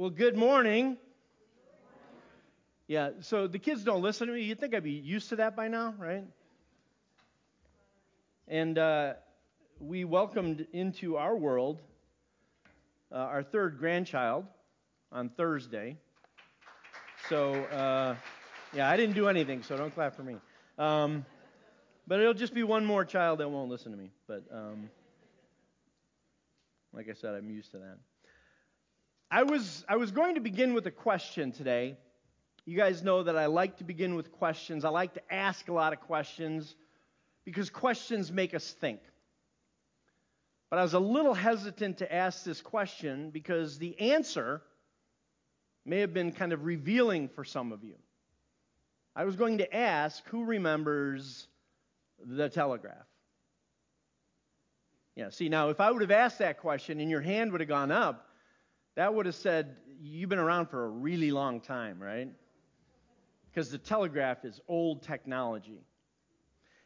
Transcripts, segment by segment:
Well, good morning. Yeah, so the kids don't listen to me. You'd think I'd be used to that by now, right? And uh, we welcomed into our world uh, our third grandchild on Thursday. So, uh, yeah, I didn't do anything, so don't clap for me. Um, but it'll just be one more child that won't listen to me. But um, like I said, I'm used to that. I was, I was going to begin with a question today. You guys know that I like to begin with questions. I like to ask a lot of questions because questions make us think. But I was a little hesitant to ask this question because the answer may have been kind of revealing for some of you. I was going to ask who remembers the telegraph? Yeah, see, now if I would have asked that question and your hand would have gone up, that would have said, You've been around for a really long time, right? Because the telegraph is old technology.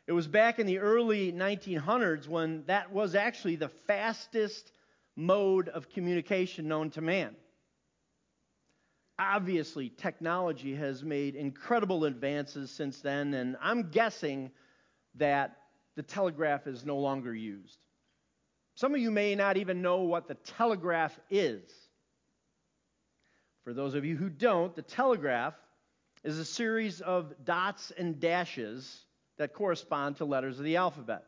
It was back in the early 1900s when that was actually the fastest mode of communication known to man. Obviously, technology has made incredible advances since then, and I'm guessing that the telegraph is no longer used. Some of you may not even know what the telegraph is. For those of you who don't, the telegraph is a series of dots and dashes that correspond to letters of the alphabet.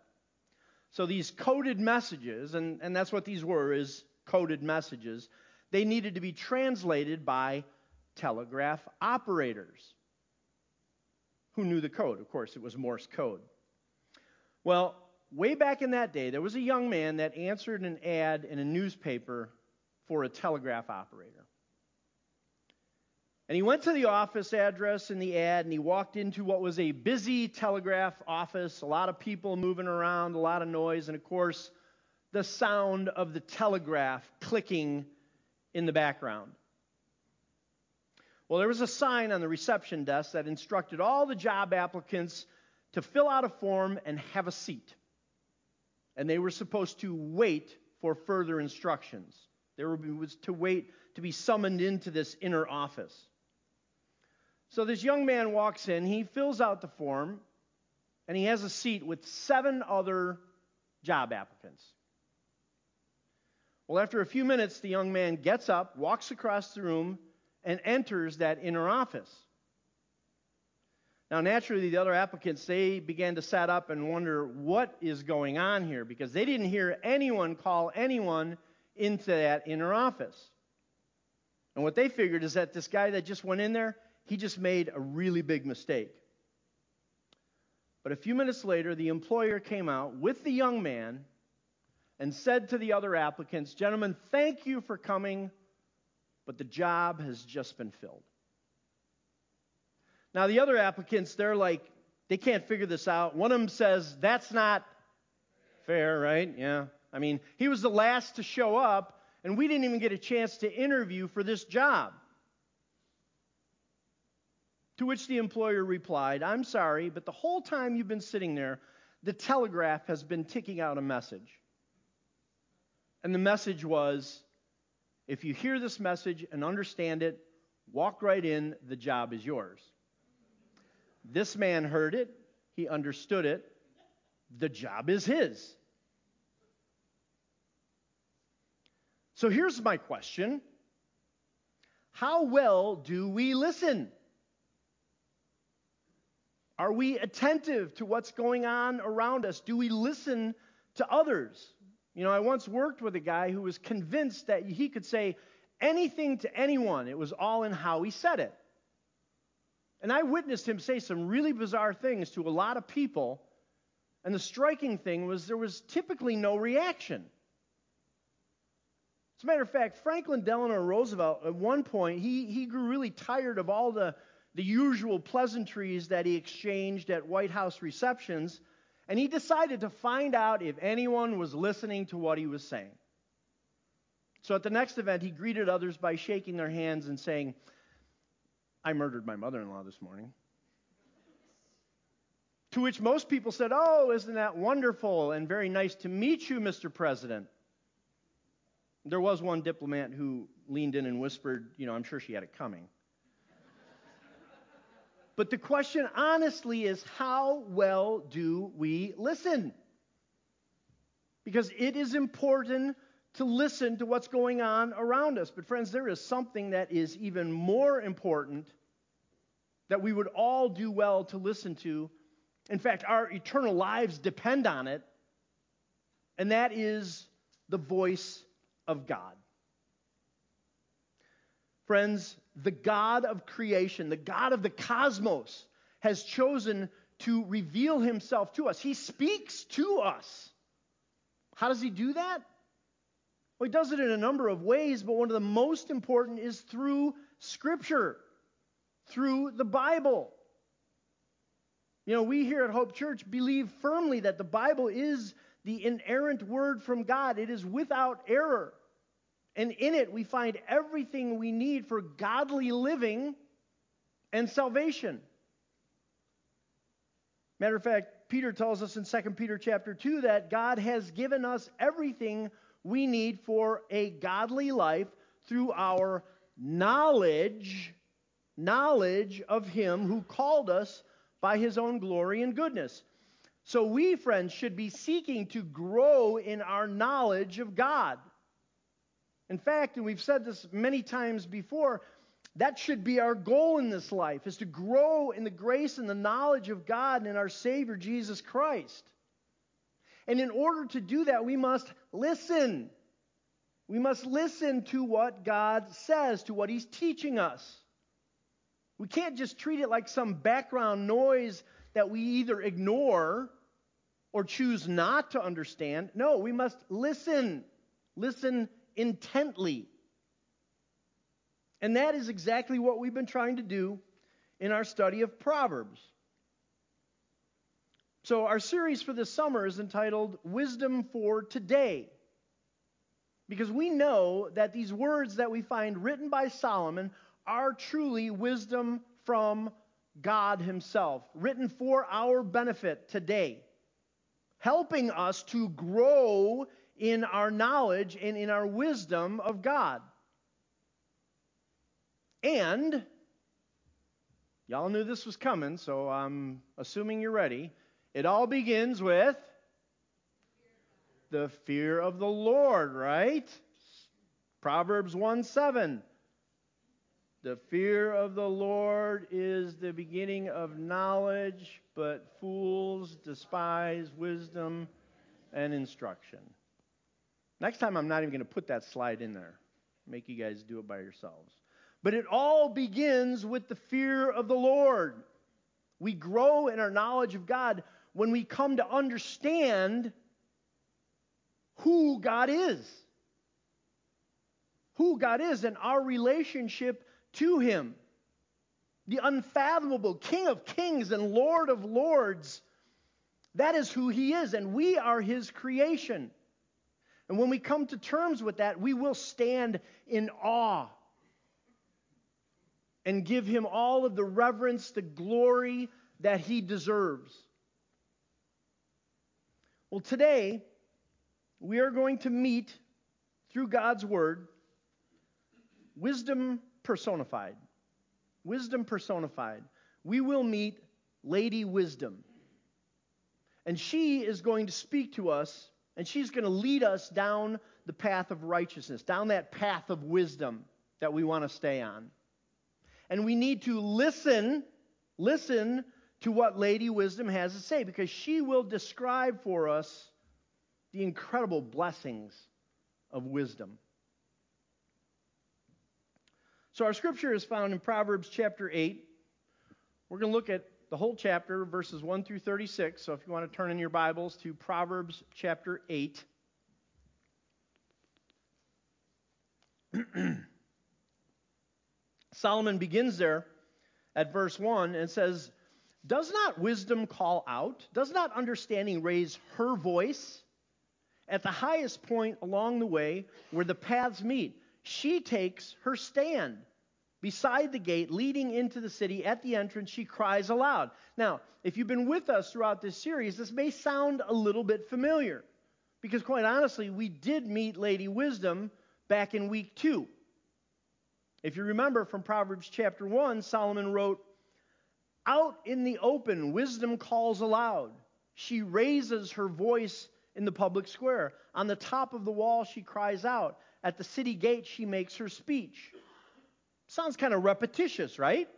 So these coded messages, and, and that's what these were, is coded messages, they needed to be translated by telegraph operators. Who knew the code? Of course, it was Morse code. Well, way back in that day, there was a young man that answered an ad in a newspaper for a telegraph operator. And he went to the office address in the ad and he walked into what was a busy telegraph office, a lot of people moving around, a lot of noise, and of course, the sound of the telegraph clicking in the background. Well, there was a sign on the reception desk that instructed all the job applicants to fill out a form and have a seat. And they were supposed to wait for further instructions. They were to wait to be summoned into this inner office. So this young man walks in, he fills out the form, and he has a seat with seven other job applicants. Well, after a few minutes, the young man gets up, walks across the room, and enters that inner office. Now, naturally, the other applicants, they began to set up and wonder what is going on here because they didn't hear anyone call anyone into that inner office. And what they figured is that this guy that just went in there, he just made a really big mistake. But a few minutes later, the employer came out with the young man and said to the other applicants, Gentlemen, thank you for coming, but the job has just been filled. Now, the other applicants, they're like, they can't figure this out. One of them says, That's not fair, right? Yeah. I mean, he was the last to show up, and we didn't even get a chance to interview for this job. To which the employer replied, I'm sorry, but the whole time you've been sitting there, the telegraph has been ticking out a message. And the message was if you hear this message and understand it, walk right in, the job is yours. This man heard it, he understood it, the job is his. So here's my question How well do we listen? Are we attentive to what's going on around us? Do we listen to others? You know, I once worked with a guy who was convinced that he could say anything to anyone, it was all in how he said it. And I witnessed him say some really bizarre things to a lot of people. And the striking thing was there was typically no reaction. As a matter of fact, Franklin Delano Roosevelt, at one point, he, he grew really tired of all the the usual pleasantries that he exchanged at White House receptions, and he decided to find out if anyone was listening to what he was saying. So at the next event, he greeted others by shaking their hands and saying, I murdered my mother in law this morning. To which most people said, Oh, isn't that wonderful and very nice to meet you, Mr. President? There was one diplomat who leaned in and whispered, you know, I'm sure she had it coming. But the question honestly is how well do we listen? Because it is important to listen to what's going on around us. But, friends, there is something that is even more important that we would all do well to listen to. In fact, our eternal lives depend on it, and that is the voice of God. Friends, the God of creation, the God of the cosmos, has chosen to reveal himself to us. He speaks to us. How does he do that? Well, he does it in a number of ways, but one of the most important is through Scripture, through the Bible. You know, we here at Hope Church believe firmly that the Bible is the inerrant word from God, it is without error. And in it, we find everything we need for godly living and salvation. Matter of fact, Peter tells us in 2 Peter chapter 2 that God has given us everything we need for a godly life through our knowledge knowledge of him who called us by his own glory and goodness. So we friends should be seeking to grow in our knowledge of God. In fact, and we've said this many times before, that should be our goal in this life is to grow in the grace and the knowledge of God and in our Savior Jesus Christ. And in order to do that, we must listen. We must listen to what God says, to what He's teaching us. We can't just treat it like some background noise that we either ignore or choose not to understand. No, we must listen. Listen intently. And that is exactly what we've been trying to do in our study of Proverbs. So, our series for this summer is entitled Wisdom for Today. Because we know that these words that we find written by Solomon are truly wisdom from God Himself, written for our benefit today, helping us to grow in our knowledge and in our wisdom of God. And, y'all knew this was coming, so I'm assuming you're ready. It all begins with the fear of the Lord, right? Proverbs 1 7. The fear of the Lord is the beginning of knowledge, but fools despise wisdom and instruction. Next time, I'm not even going to put that slide in there. Make you guys do it by yourselves. But it all begins with the fear of the Lord. We grow in our knowledge of God when we come to understand who God is. Who God is and our relationship to Him. The unfathomable King of kings and Lord of lords. That is who He is, and we are His creation. And when we come to terms with that, we will stand in awe and give Him all of the reverence, the glory that He deserves. Well, today, we are going to meet through God's Word wisdom personified. Wisdom personified. We will meet Lady Wisdom. And she is going to speak to us, and she's going to lead us down the path of righteousness, down that path of wisdom that we want to stay on. And we need to listen, listen to what Lady Wisdom has to say because she will describe for us the incredible blessings of wisdom. So, our scripture is found in Proverbs chapter 8. We're going to look at the whole chapter, verses 1 through 36. So, if you want to turn in your Bibles to Proverbs chapter 8. Solomon begins there at verse 1 and says, does not wisdom call out? Does not understanding raise her voice? At the highest point along the way where the paths meet, she takes her stand. Beside the gate leading into the city, at the entrance, she cries aloud. Now, if you've been with us throughout this series, this may sound a little bit familiar. Because, quite honestly, we did meet Lady Wisdom back in week two. If you remember from Proverbs chapter 1, Solomon wrote, Out in the open, wisdom calls aloud. She raises her voice in the public square. On the top of the wall, she cries out. At the city gate, she makes her speech. Sounds kind of repetitious, right?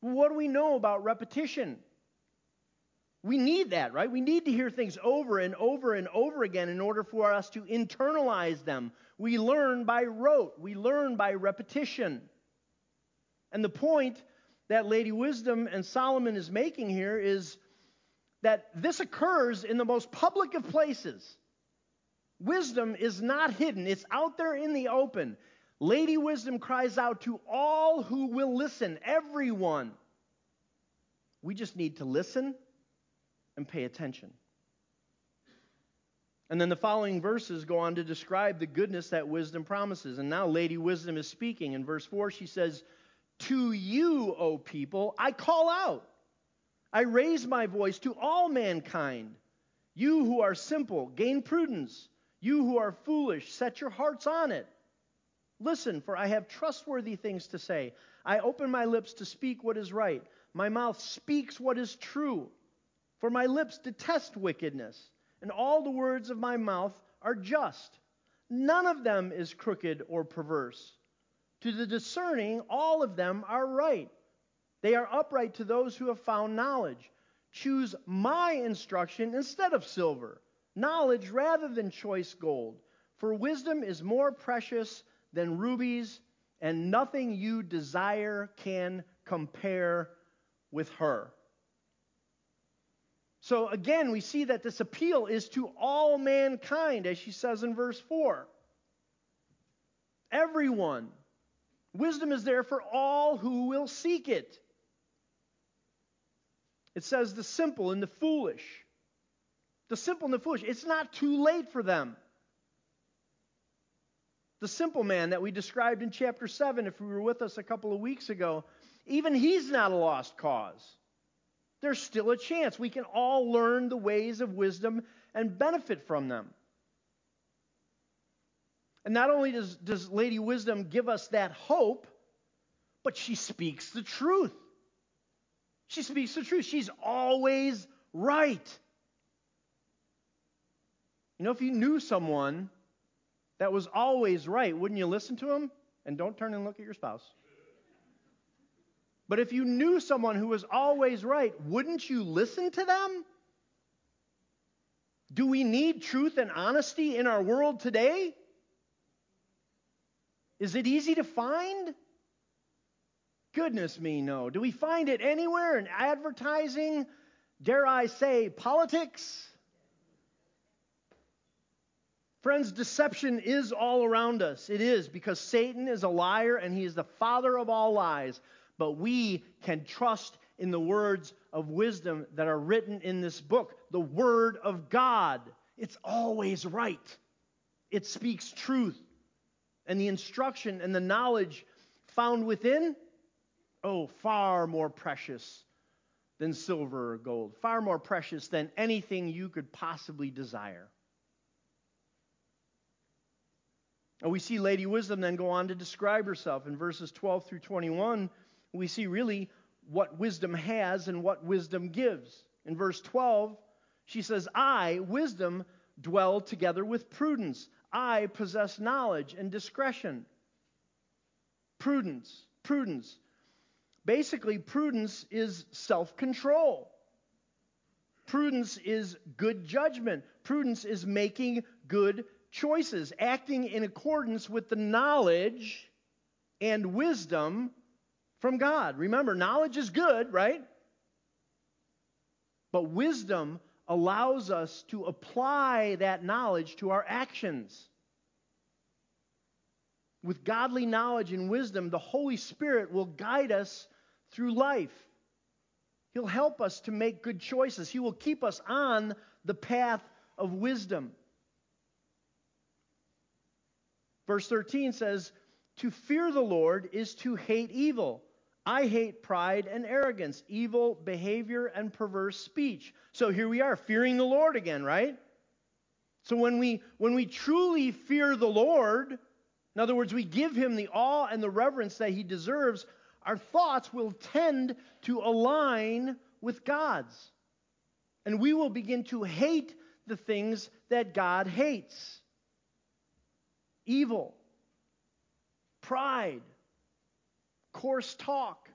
What do we know about repetition? We need that, right? We need to hear things over and over and over again in order for us to internalize them. We learn by rote, we learn by repetition. And the point that Lady Wisdom and Solomon is making here is that this occurs in the most public of places. Wisdom is not hidden, it's out there in the open. Lady Wisdom cries out to all who will listen, everyone. We just need to listen and pay attention. And then the following verses go on to describe the goodness that wisdom promises. And now Lady Wisdom is speaking. In verse 4, she says, To you, O people, I call out. I raise my voice to all mankind. You who are simple, gain prudence. You who are foolish, set your hearts on it. Listen, for I have trustworthy things to say. I open my lips to speak what is right. My mouth speaks what is true. For my lips detest wickedness, and all the words of my mouth are just. None of them is crooked or perverse. To the discerning, all of them are right. They are upright to those who have found knowledge. Choose my instruction instead of silver, knowledge rather than choice gold. For wisdom is more precious than rubies, and nothing you desire can compare with her. So again, we see that this appeal is to all mankind, as she says in verse 4. Everyone. Wisdom is there for all who will seek it. It says the simple and the foolish. The simple and the foolish. It's not too late for them. The simple man that we described in chapter 7, if we were with us a couple of weeks ago, even he's not a lost cause. There's still a chance. We can all learn the ways of wisdom and benefit from them. And not only does, does Lady Wisdom give us that hope, but she speaks the truth. She speaks the truth. She's always right. You know, if you knew someone that was always right, wouldn't you listen to him? And don't turn and look at your spouse. But if you knew someone who was always right, wouldn't you listen to them? Do we need truth and honesty in our world today? Is it easy to find? Goodness me, no. Do we find it anywhere in advertising? Dare I say, politics? Friends, deception is all around us. It is because Satan is a liar and he is the father of all lies. But we can trust in the words of wisdom that are written in this book, the Word of God. It's always right, it speaks truth. And the instruction and the knowledge found within, oh, far more precious than silver or gold, far more precious than anything you could possibly desire. And we see Lady Wisdom then go on to describe herself in verses 12 through 21. We see really what wisdom has and what wisdom gives. In verse 12, she says, I, wisdom, dwell together with prudence. I possess knowledge and discretion. Prudence, prudence. Basically, prudence is self control. Prudence is good judgment. Prudence is making good choices, acting in accordance with the knowledge and wisdom from God. Remember, knowledge is good, right? But wisdom allows us to apply that knowledge to our actions. With godly knowledge and wisdom, the Holy Spirit will guide us through life. He'll help us to make good choices. He will keep us on the path of wisdom. Verse 13 says, To fear the Lord is to hate evil. I hate pride and arrogance, evil behavior and perverse speech. So here we are, fearing the Lord again, right? So when we when we truly fear the Lord, In other words, we give him the awe and the reverence that he deserves, our thoughts will tend to align with God's. And we will begin to hate the things that God hates evil, pride, coarse talk.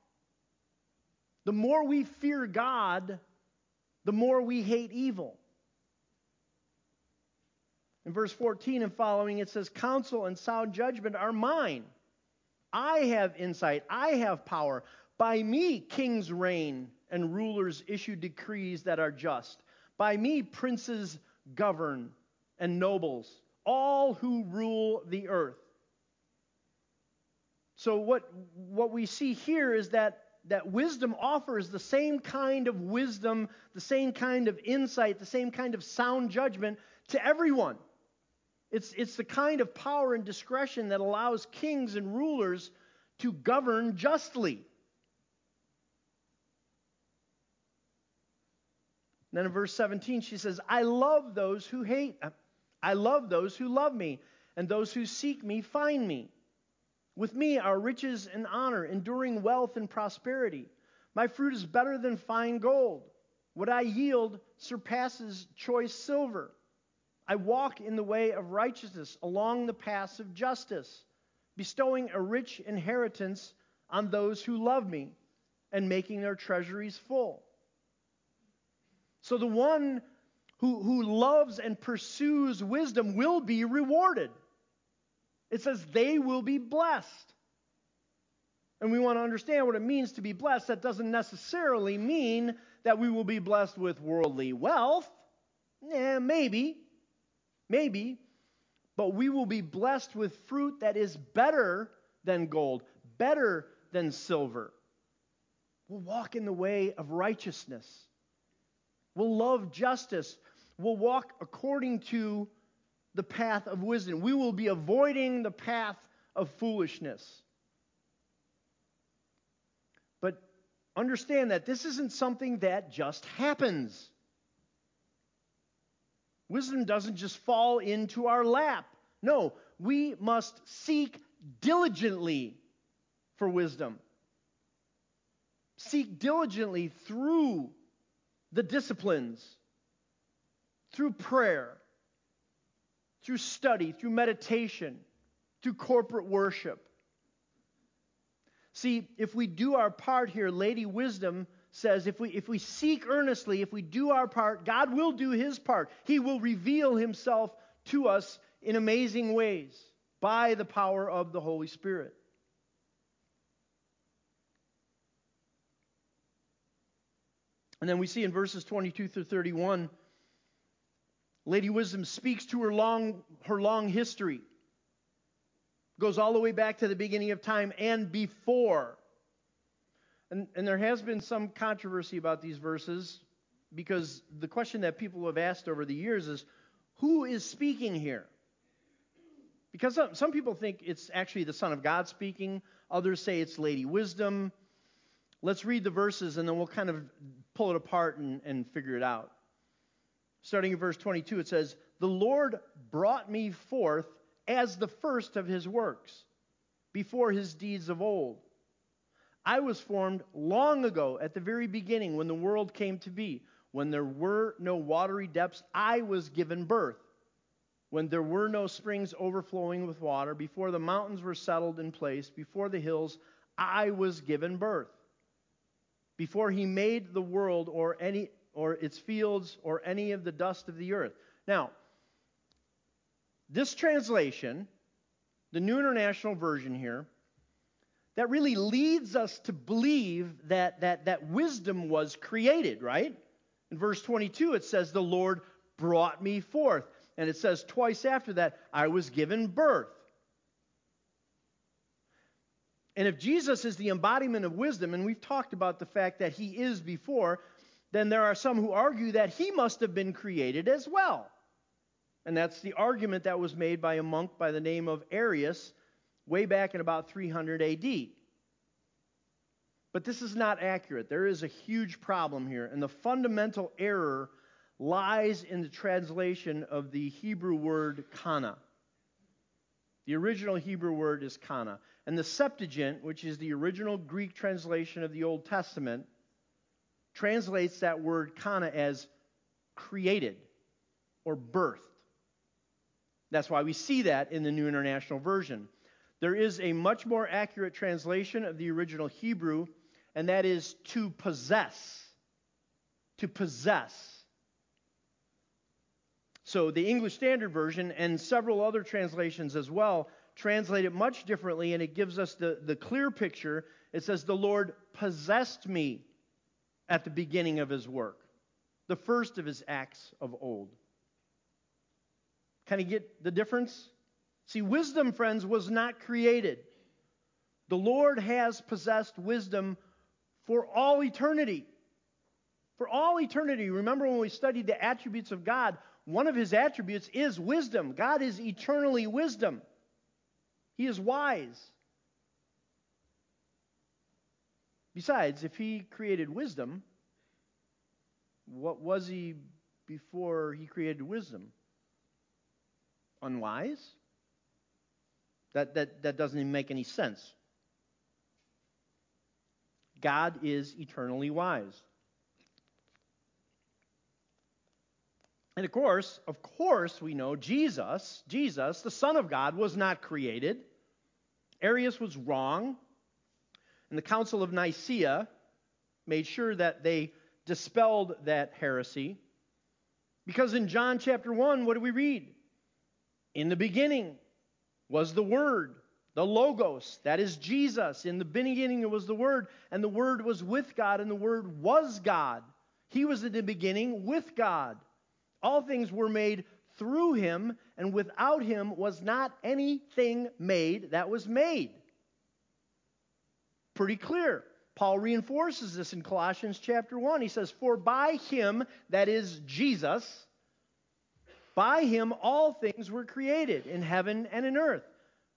The more we fear God, the more we hate evil. In verse 14 and following, it says, Counsel and sound judgment are mine. I have insight, I have power. By me, kings reign and rulers issue decrees that are just. By me, princes govern and nobles, all who rule the earth. So, what, what we see here is that, that wisdom offers the same kind of wisdom, the same kind of insight, the same kind of sound judgment to everyone. It's, it's the kind of power and discretion that allows kings and rulers to govern justly. then in verse 17, she says, I love those who hate. I love those who love me, and those who seek me find me. With me are riches and honor, enduring wealth and prosperity. My fruit is better than fine gold. What I yield surpasses choice silver. I walk in the way of righteousness along the paths of justice, bestowing a rich inheritance on those who love me and making their treasuries full. So the one who, who loves and pursues wisdom will be rewarded. It says they will be blessed. And we want to understand what it means to be blessed. That doesn't necessarily mean that we will be blessed with worldly wealth. Yeah, maybe. Maybe. But we will be blessed with fruit that is better than gold, better than silver. We'll walk in the way of righteousness. We'll love justice. We'll walk according to the path of wisdom. We will be avoiding the path of foolishness. But understand that this isn't something that just happens. Wisdom doesn't just fall into our lap. No, we must seek diligently for wisdom. Seek diligently through the disciplines through prayer, through study, through meditation, through corporate worship. See, if we do our part here, Lady Wisdom says if we, if we seek earnestly, if we do our part, God will do his part. He will reveal himself to us in amazing ways by the power of the Holy Spirit. And then we see in verses 22 through 31, Lady Wisdom speaks to her long, her long history. Goes all the way back to the beginning of time and before. And, and there has been some controversy about these verses because the question that people have asked over the years is who is speaking here? Because some, some people think it's actually the Son of God speaking, others say it's Lady Wisdom. Let's read the verses and then we'll kind of pull it apart and, and figure it out. Starting in verse 22, it says, The Lord brought me forth as the first of his works, before his deeds of old. I was formed long ago, at the very beginning, when the world came to be. When there were no watery depths, I was given birth. When there were no springs overflowing with water, before the mountains were settled in place, before the hills, I was given birth before he made the world or any or its fields or any of the dust of the earth. Now, this translation, the New International Version here, that really leads us to believe that, that, that wisdom was created, right? In verse 22, it says, The Lord brought me forth. And it says twice after that, I was given birth. And if Jesus is the embodiment of wisdom, and we've talked about the fact that he is before, then there are some who argue that he must have been created as well. And that's the argument that was made by a monk by the name of Arius way back in about 300 AD. But this is not accurate. There is a huge problem here, and the fundamental error lies in the translation of the Hebrew word kana. The original Hebrew word is kana. And the Septuagint, which is the original Greek translation of the Old Testament, translates that word kana as created or birthed. That's why we see that in the New International Version. There is a much more accurate translation of the original Hebrew, and that is to possess. To possess. So the English Standard Version and several other translations as well translate it much differently, and it gives us the, the clear picture. It says, The Lord possessed me at the beginning of his work, the first of his acts of old. Kind of get the difference? See, wisdom, friends, was not created. The Lord has possessed wisdom for all eternity. For all eternity. Remember when we studied the attributes of God, one of his attributes is wisdom. God is eternally wisdom, he is wise. Besides, if he created wisdom, what was he before he created wisdom? Unwise? That, that, that doesn't even make any sense. God is eternally wise. And of course, of course, we know Jesus, Jesus, the Son of God, was not created. Arius was wrong. And the Council of Nicaea made sure that they dispelled that heresy. Because in John chapter 1, what do we read? In the beginning was the Word, the Logos, that is Jesus. In the beginning it was the Word, and the Word was with God, and the Word was God. He was in the beginning with God. All things were made through him, and without him was not anything made that was made. Pretty clear. Paul reinforces this in Colossians chapter 1. He says, For by him, that is Jesus, by him all things were created in heaven and in earth,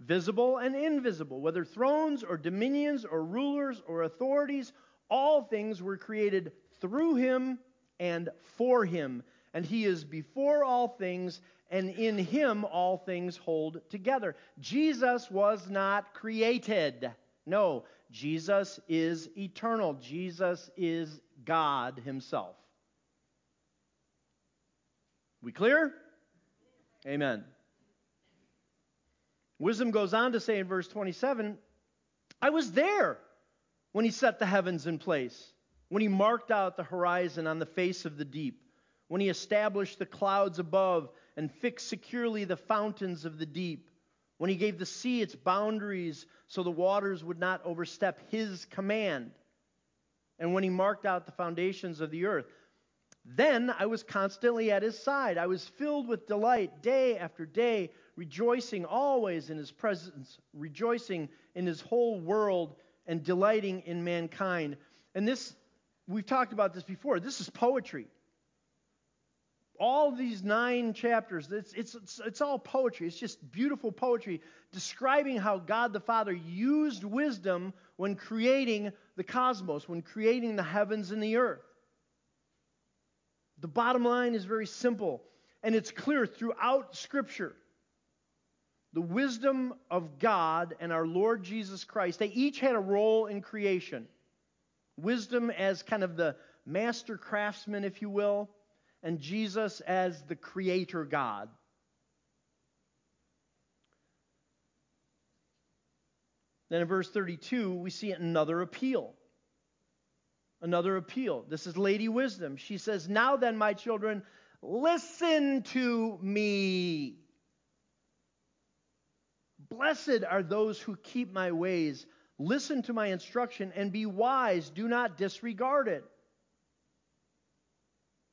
visible and invisible, whether thrones or dominions or rulers or authorities, all things were created through him and for him and he is before all things, and in him all things hold together. Jesus was not created. No, Jesus is eternal. Jesus is God himself. We clear? Amen. Wisdom goes on to say in verse 27 I was there when he set the heavens in place, when he marked out the horizon on the face of the deep when he established the clouds above and fixed securely the fountains of the deep, when he gave the sea its boundaries so the waters would not overstep his command, and when he marked out the foundations of the earth. Then I was constantly at his side. I was filled with delight day after day, rejoicing always in his presence, rejoicing in his whole world, and delighting in mankind. And this, we've talked about this before, this is poetry all these nine chapters, it's, it's, it's, it's, all poetry. It's just beautiful poetry describing how God the Father used wisdom when creating the cosmos, when creating the heavens and the earth. The bottom line is very simple, and it's clear throughout Scripture. The wisdom of God and our Lord Jesus Christ, they each had a role in creation. Wisdom as kind of the master craftsman, if you will and Jesus as the creator God. Then in verse 32, we see another appeal. Another appeal. This is Lady Wisdom. She says, Now then, my children, listen to me. Blessed are those who keep my ways. Listen to my instruction and be wise. Do not disregard it.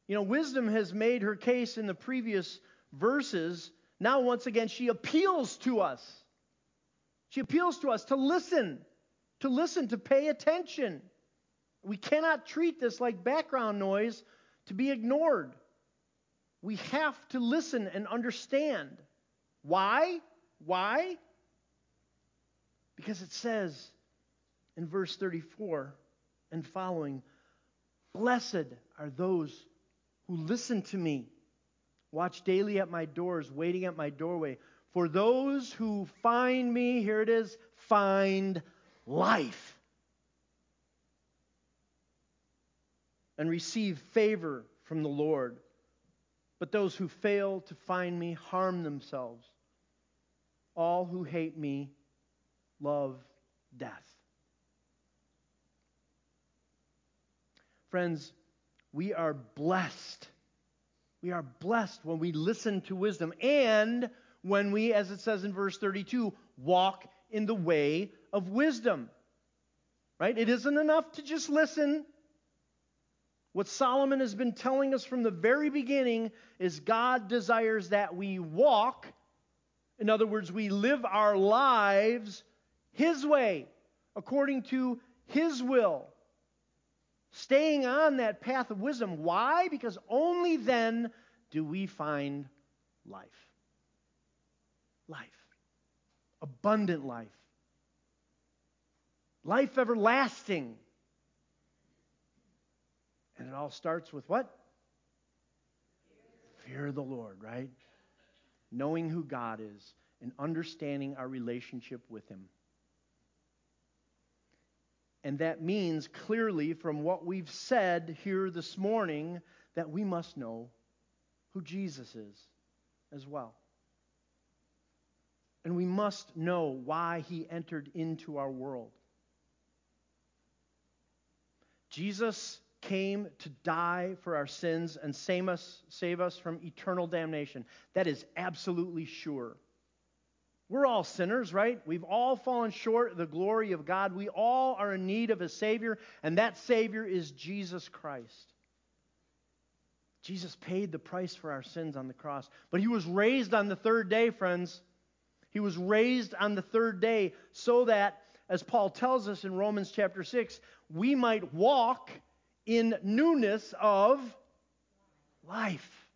You know, wisdom has made her case in the previous verses. Now, once again, she appeals to us. She appeals to us to listen, to listen, to pay attention. We cannot treat this like background noise to be ignored. We have to listen and understand. Why? Why? Because it says in verse 34 and following, Blessed are those who listen to me. Watch daily at my doors, waiting at my doorway, For those who find me, here it is, find life and receive favor from the Lord. But those who fail to find me harm themselves. All who hate me love death. Friends, we are blessed. We are blessed when we listen to wisdom and when we, as it says in verse 32, walk in the way of wisdom. Right? It isn't enough to just listen. What Solomon has been telling us from the very beginning is God desires that we walk, in other words, we live our lives His way, according to His will. Staying on that path of wisdom. Why? Because only then do we find life. Life. Abundant life. Life everlasting. And it all starts with what? Fear of the Lord, right? Knowing who God is and understanding our relationship with Him. And that means clearly from what we've said here this morning that we must know who Jesus is as well. And we must know why he entered into our world. Jesus came to die for our sins and save us, save us from eternal damnation. That is absolutely sure. We're all sinners, right? We've all fallen short of the glory of God. We all are in need of a Savior, and that Savior is Jesus Christ. Jesus paid the price for our sins on the cross, but He was raised on the third day, friends. He was raised on the third day so that, as Paul tells us in Romans chapter 6, we might walk in newness of life.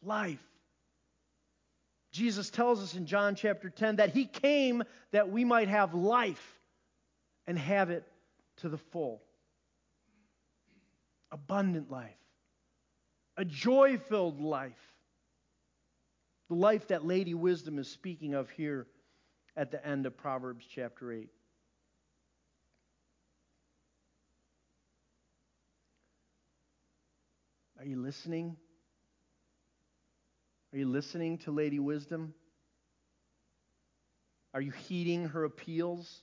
Life. Jesus tells us in John chapter 10 that he came that we might have life and have it to the full. Abundant life. A joy filled life. The life that Lady Wisdom is speaking of here at the end of Proverbs chapter 8. Are you listening? Are you listening to Lady Wisdom? Are you heeding her appeals?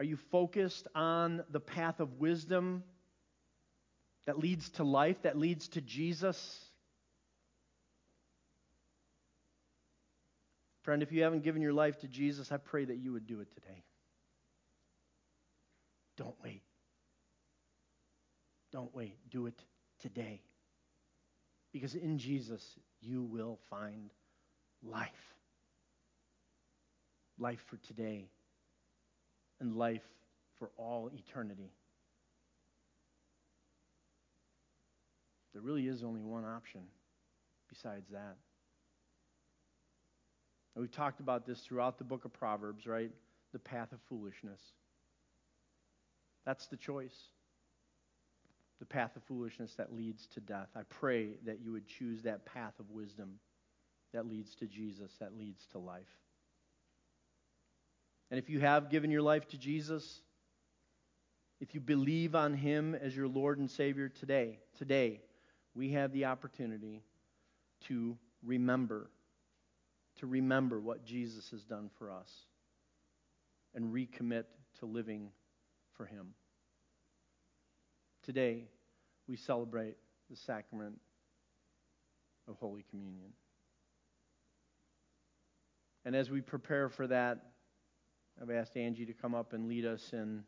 Are you focused on the path of wisdom that leads to life, that leads to Jesus? Friend, if you haven't given your life to Jesus, I pray that you would do it today. Don't wait. Don't wait. Do it today. Because in Jesus, you will find life. Life for today and life for all eternity. There really is only one option besides that. And we've talked about this throughout the book of Proverbs, right? The path of foolishness. That's the choice the path of foolishness that leads to death. I pray that you would choose that path of wisdom that leads to Jesus, that leads to life. And if you have given your life to Jesus, if you believe on him as your Lord and Savior today, today, we have the opportunity to remember, to remember what Jesus has done for us and recommit to living for him. Today, we celebrate the sacrament of Holy Communion. And as we prepare for that, I've asked Angie to come up and lead us in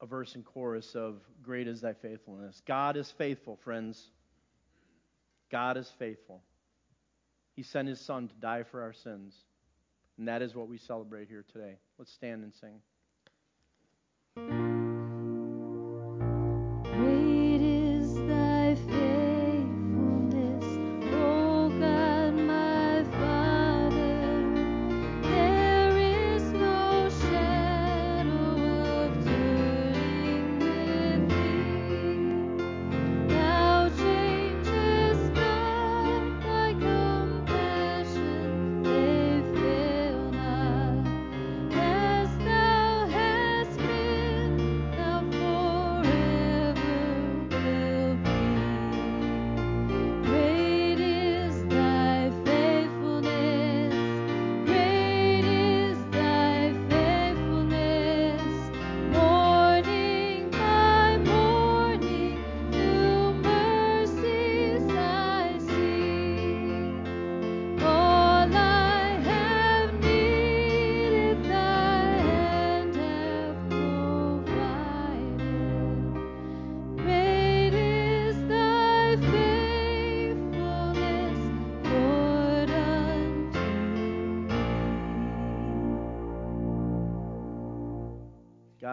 a verse and chorus of Great is thy faithfulness. God is faithful, friends. God is faithful. He sent his son to die for our sins. And that is what we celebrate here today. Let's stand and sing.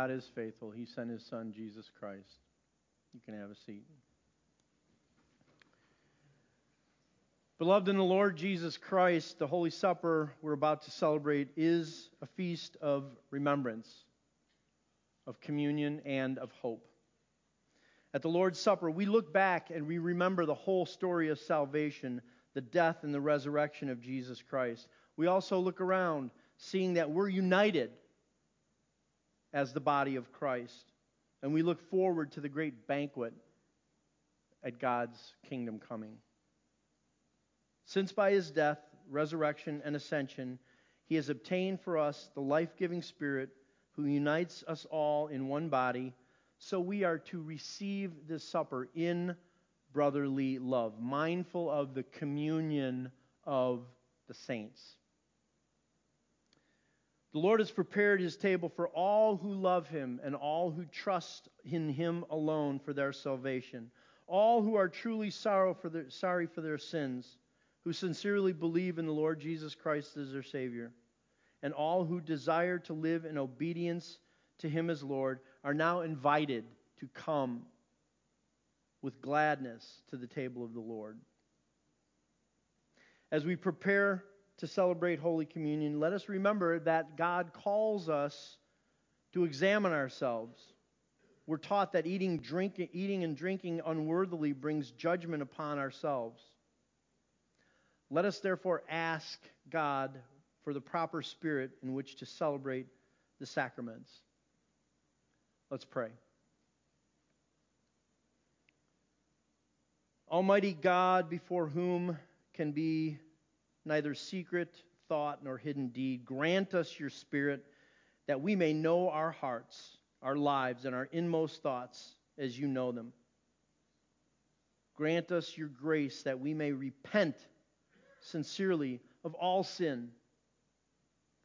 God is faithful. He sent his son, Jesus Christ. You can have a seat. Beloved in the Lord Jesus Christ, the Holy Supper we're about to celebrate is a feast of remembrance, of communion, and of hope. At the Lord's Supper, we look back and we remember the whole story of salvation, the death and the resurrection of Jesus Christ. We also look around, seeing that we're united as the body of Christ. And we look forward to the great banquet at God's kingdom coming. Since by his death, resurrection, and ascension, he has obtained for us the life giving Spirit who unites us all in one body, so we are to receive this supper in brotherly love, mindful of the communion of the saints. The Lord has prepared his table for all who love him and all who trust in him alone for their salvation, all who are truly sorrow for their, sorry for their sins who sincerely believe in the Lord Jesus Christ as their Savior, and all who desire to live in obedience to Him as Lord are now invited to come with gladness to the table of the Lord. As we prepare to celebrate Holy Communion, let us remember that God calls us to examine ourselves. We're taught that eating, drink, eating and drinking unworthily brings judgment upon ourselves. Let us therefore ask God for the proper spirit in which to celebrate the sacraments. Let's pray. Almighty God, before whom can be neither secret thought nor hidden deed, grant us your Spirit that we may know our hearts, our lives, and our inmost thoughts as you know them. Grant us your grace that we may repent sincerely of all sin,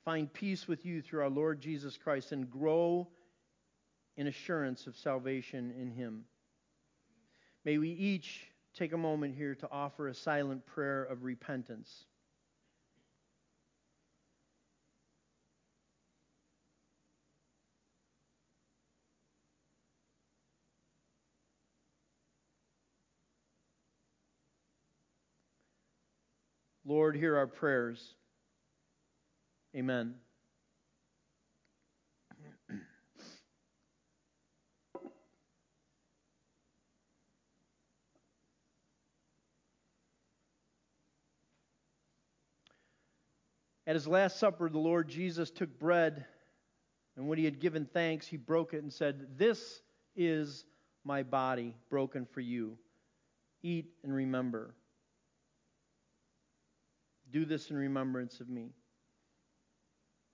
find peace with you through our Lord Jesus Christ, and grow in assurance of salvation in Him. May we each take a moment here to offer a silent prayer of repentance. Lord, hear our prayers. Amen. At his Last Supper, the Lord Jesus took bread, and when he had given thanks, he broke it and said, This is my body broken for you. Eat and remember. Do this in remembrance of me.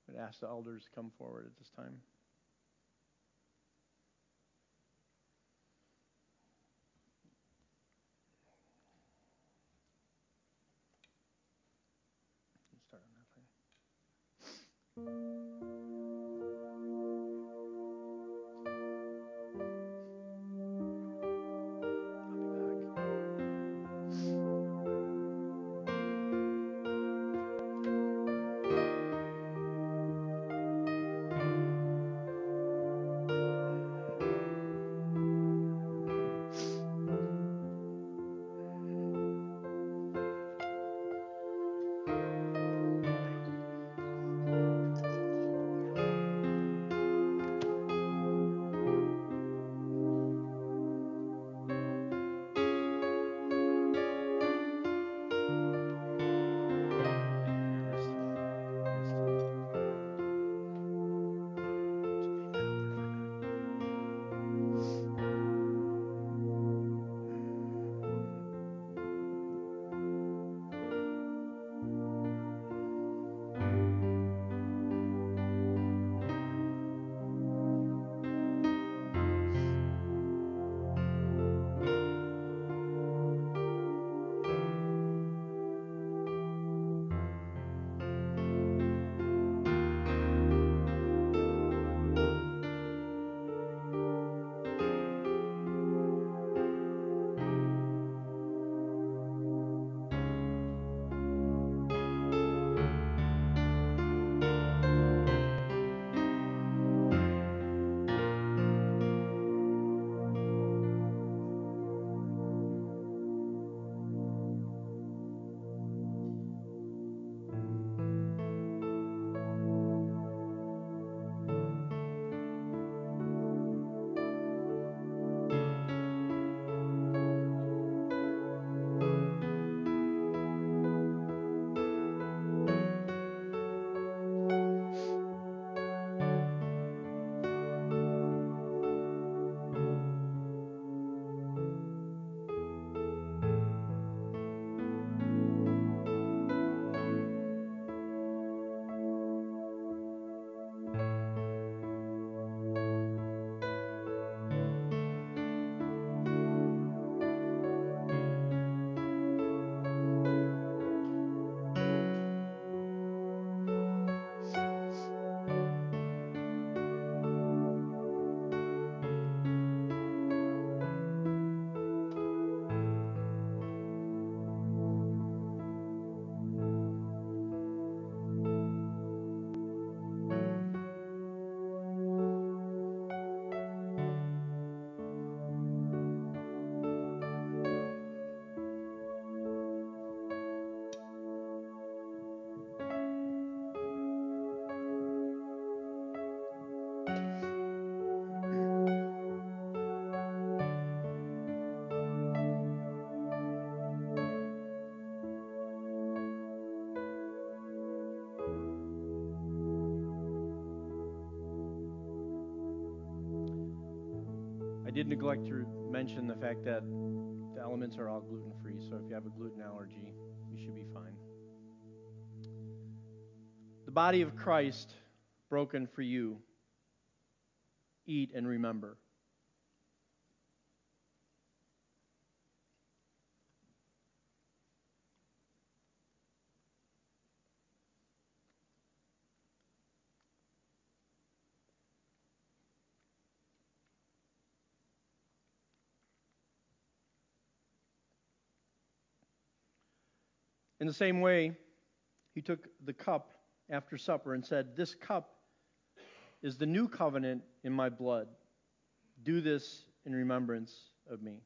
I'd ask the elders to come forward at this time. Start on that did neglect to mention the fact that the elements are all gluten free, so if you have a gluten allergy, you should be fine. The body of Christ broken for you. Eat and remember. In the same way, he took the cup after supper and said, This cup is the new covenant in my blood. Do this in remembrance of me.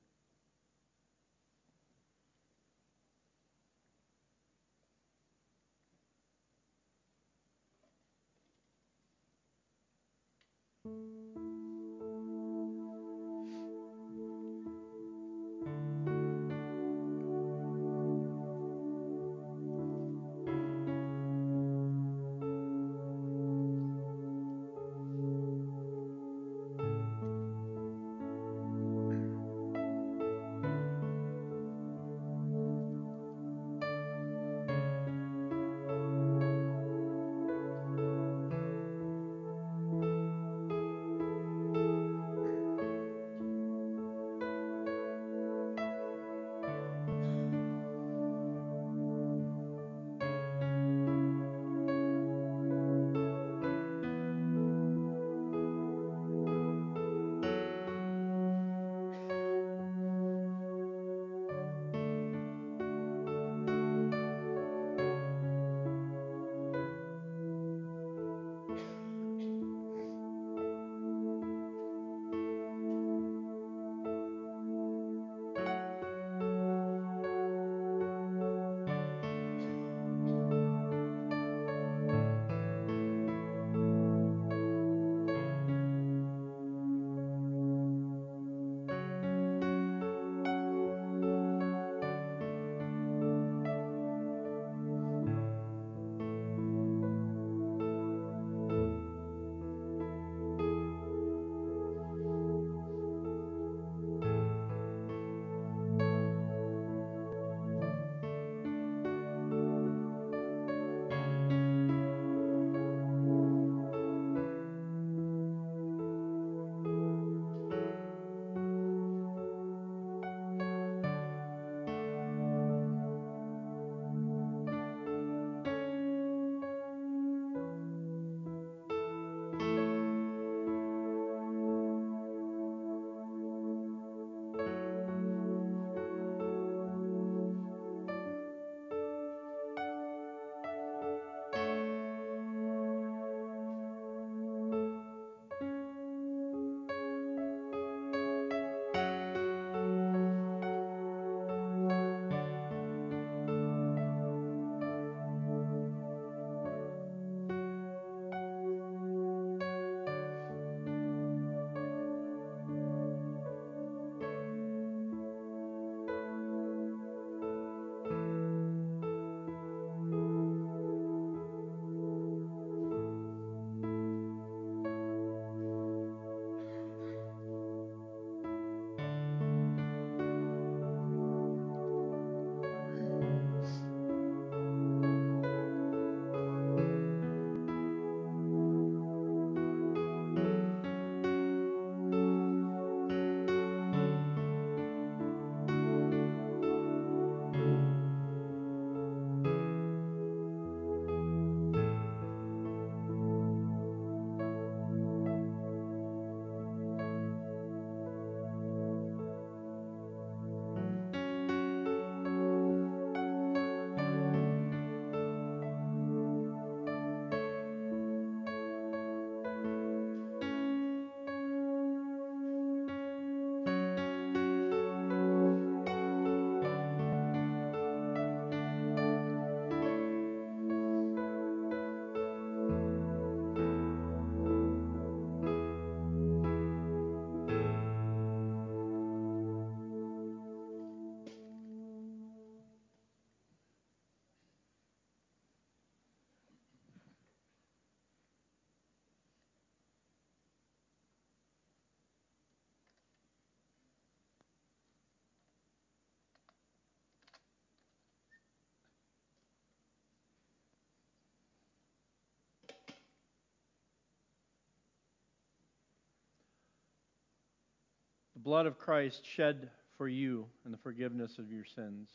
The blood of Christ shed for you and the forgiveness of your sins.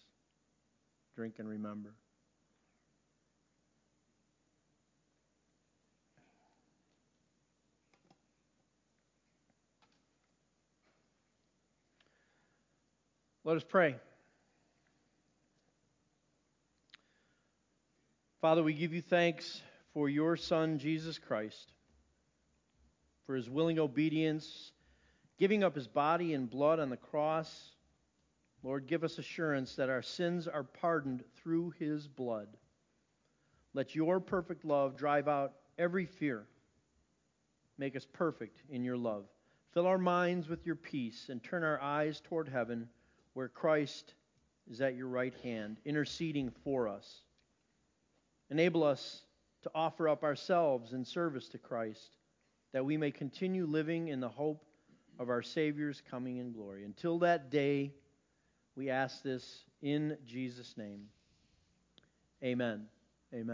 Drink and remember. Let us pray. Father, we give you thanks for your Son, Jesus Christ, for his willing obedience, giving up his body and blood on the cross. Lord, give us assurance that our sins are pardoned through his blood. Let your perfect love drive out every fear. Make us perfect in your love. Fill our minds with your peace and turn our eyes toward heaven where Christ is at your right hand, interceding for us. Enable us to offer up ourselves in service to Christ, that we may continue living in the hope of our Savior's coming in glory. Until that day, we ask this in Jesus' name. Amen. Amen.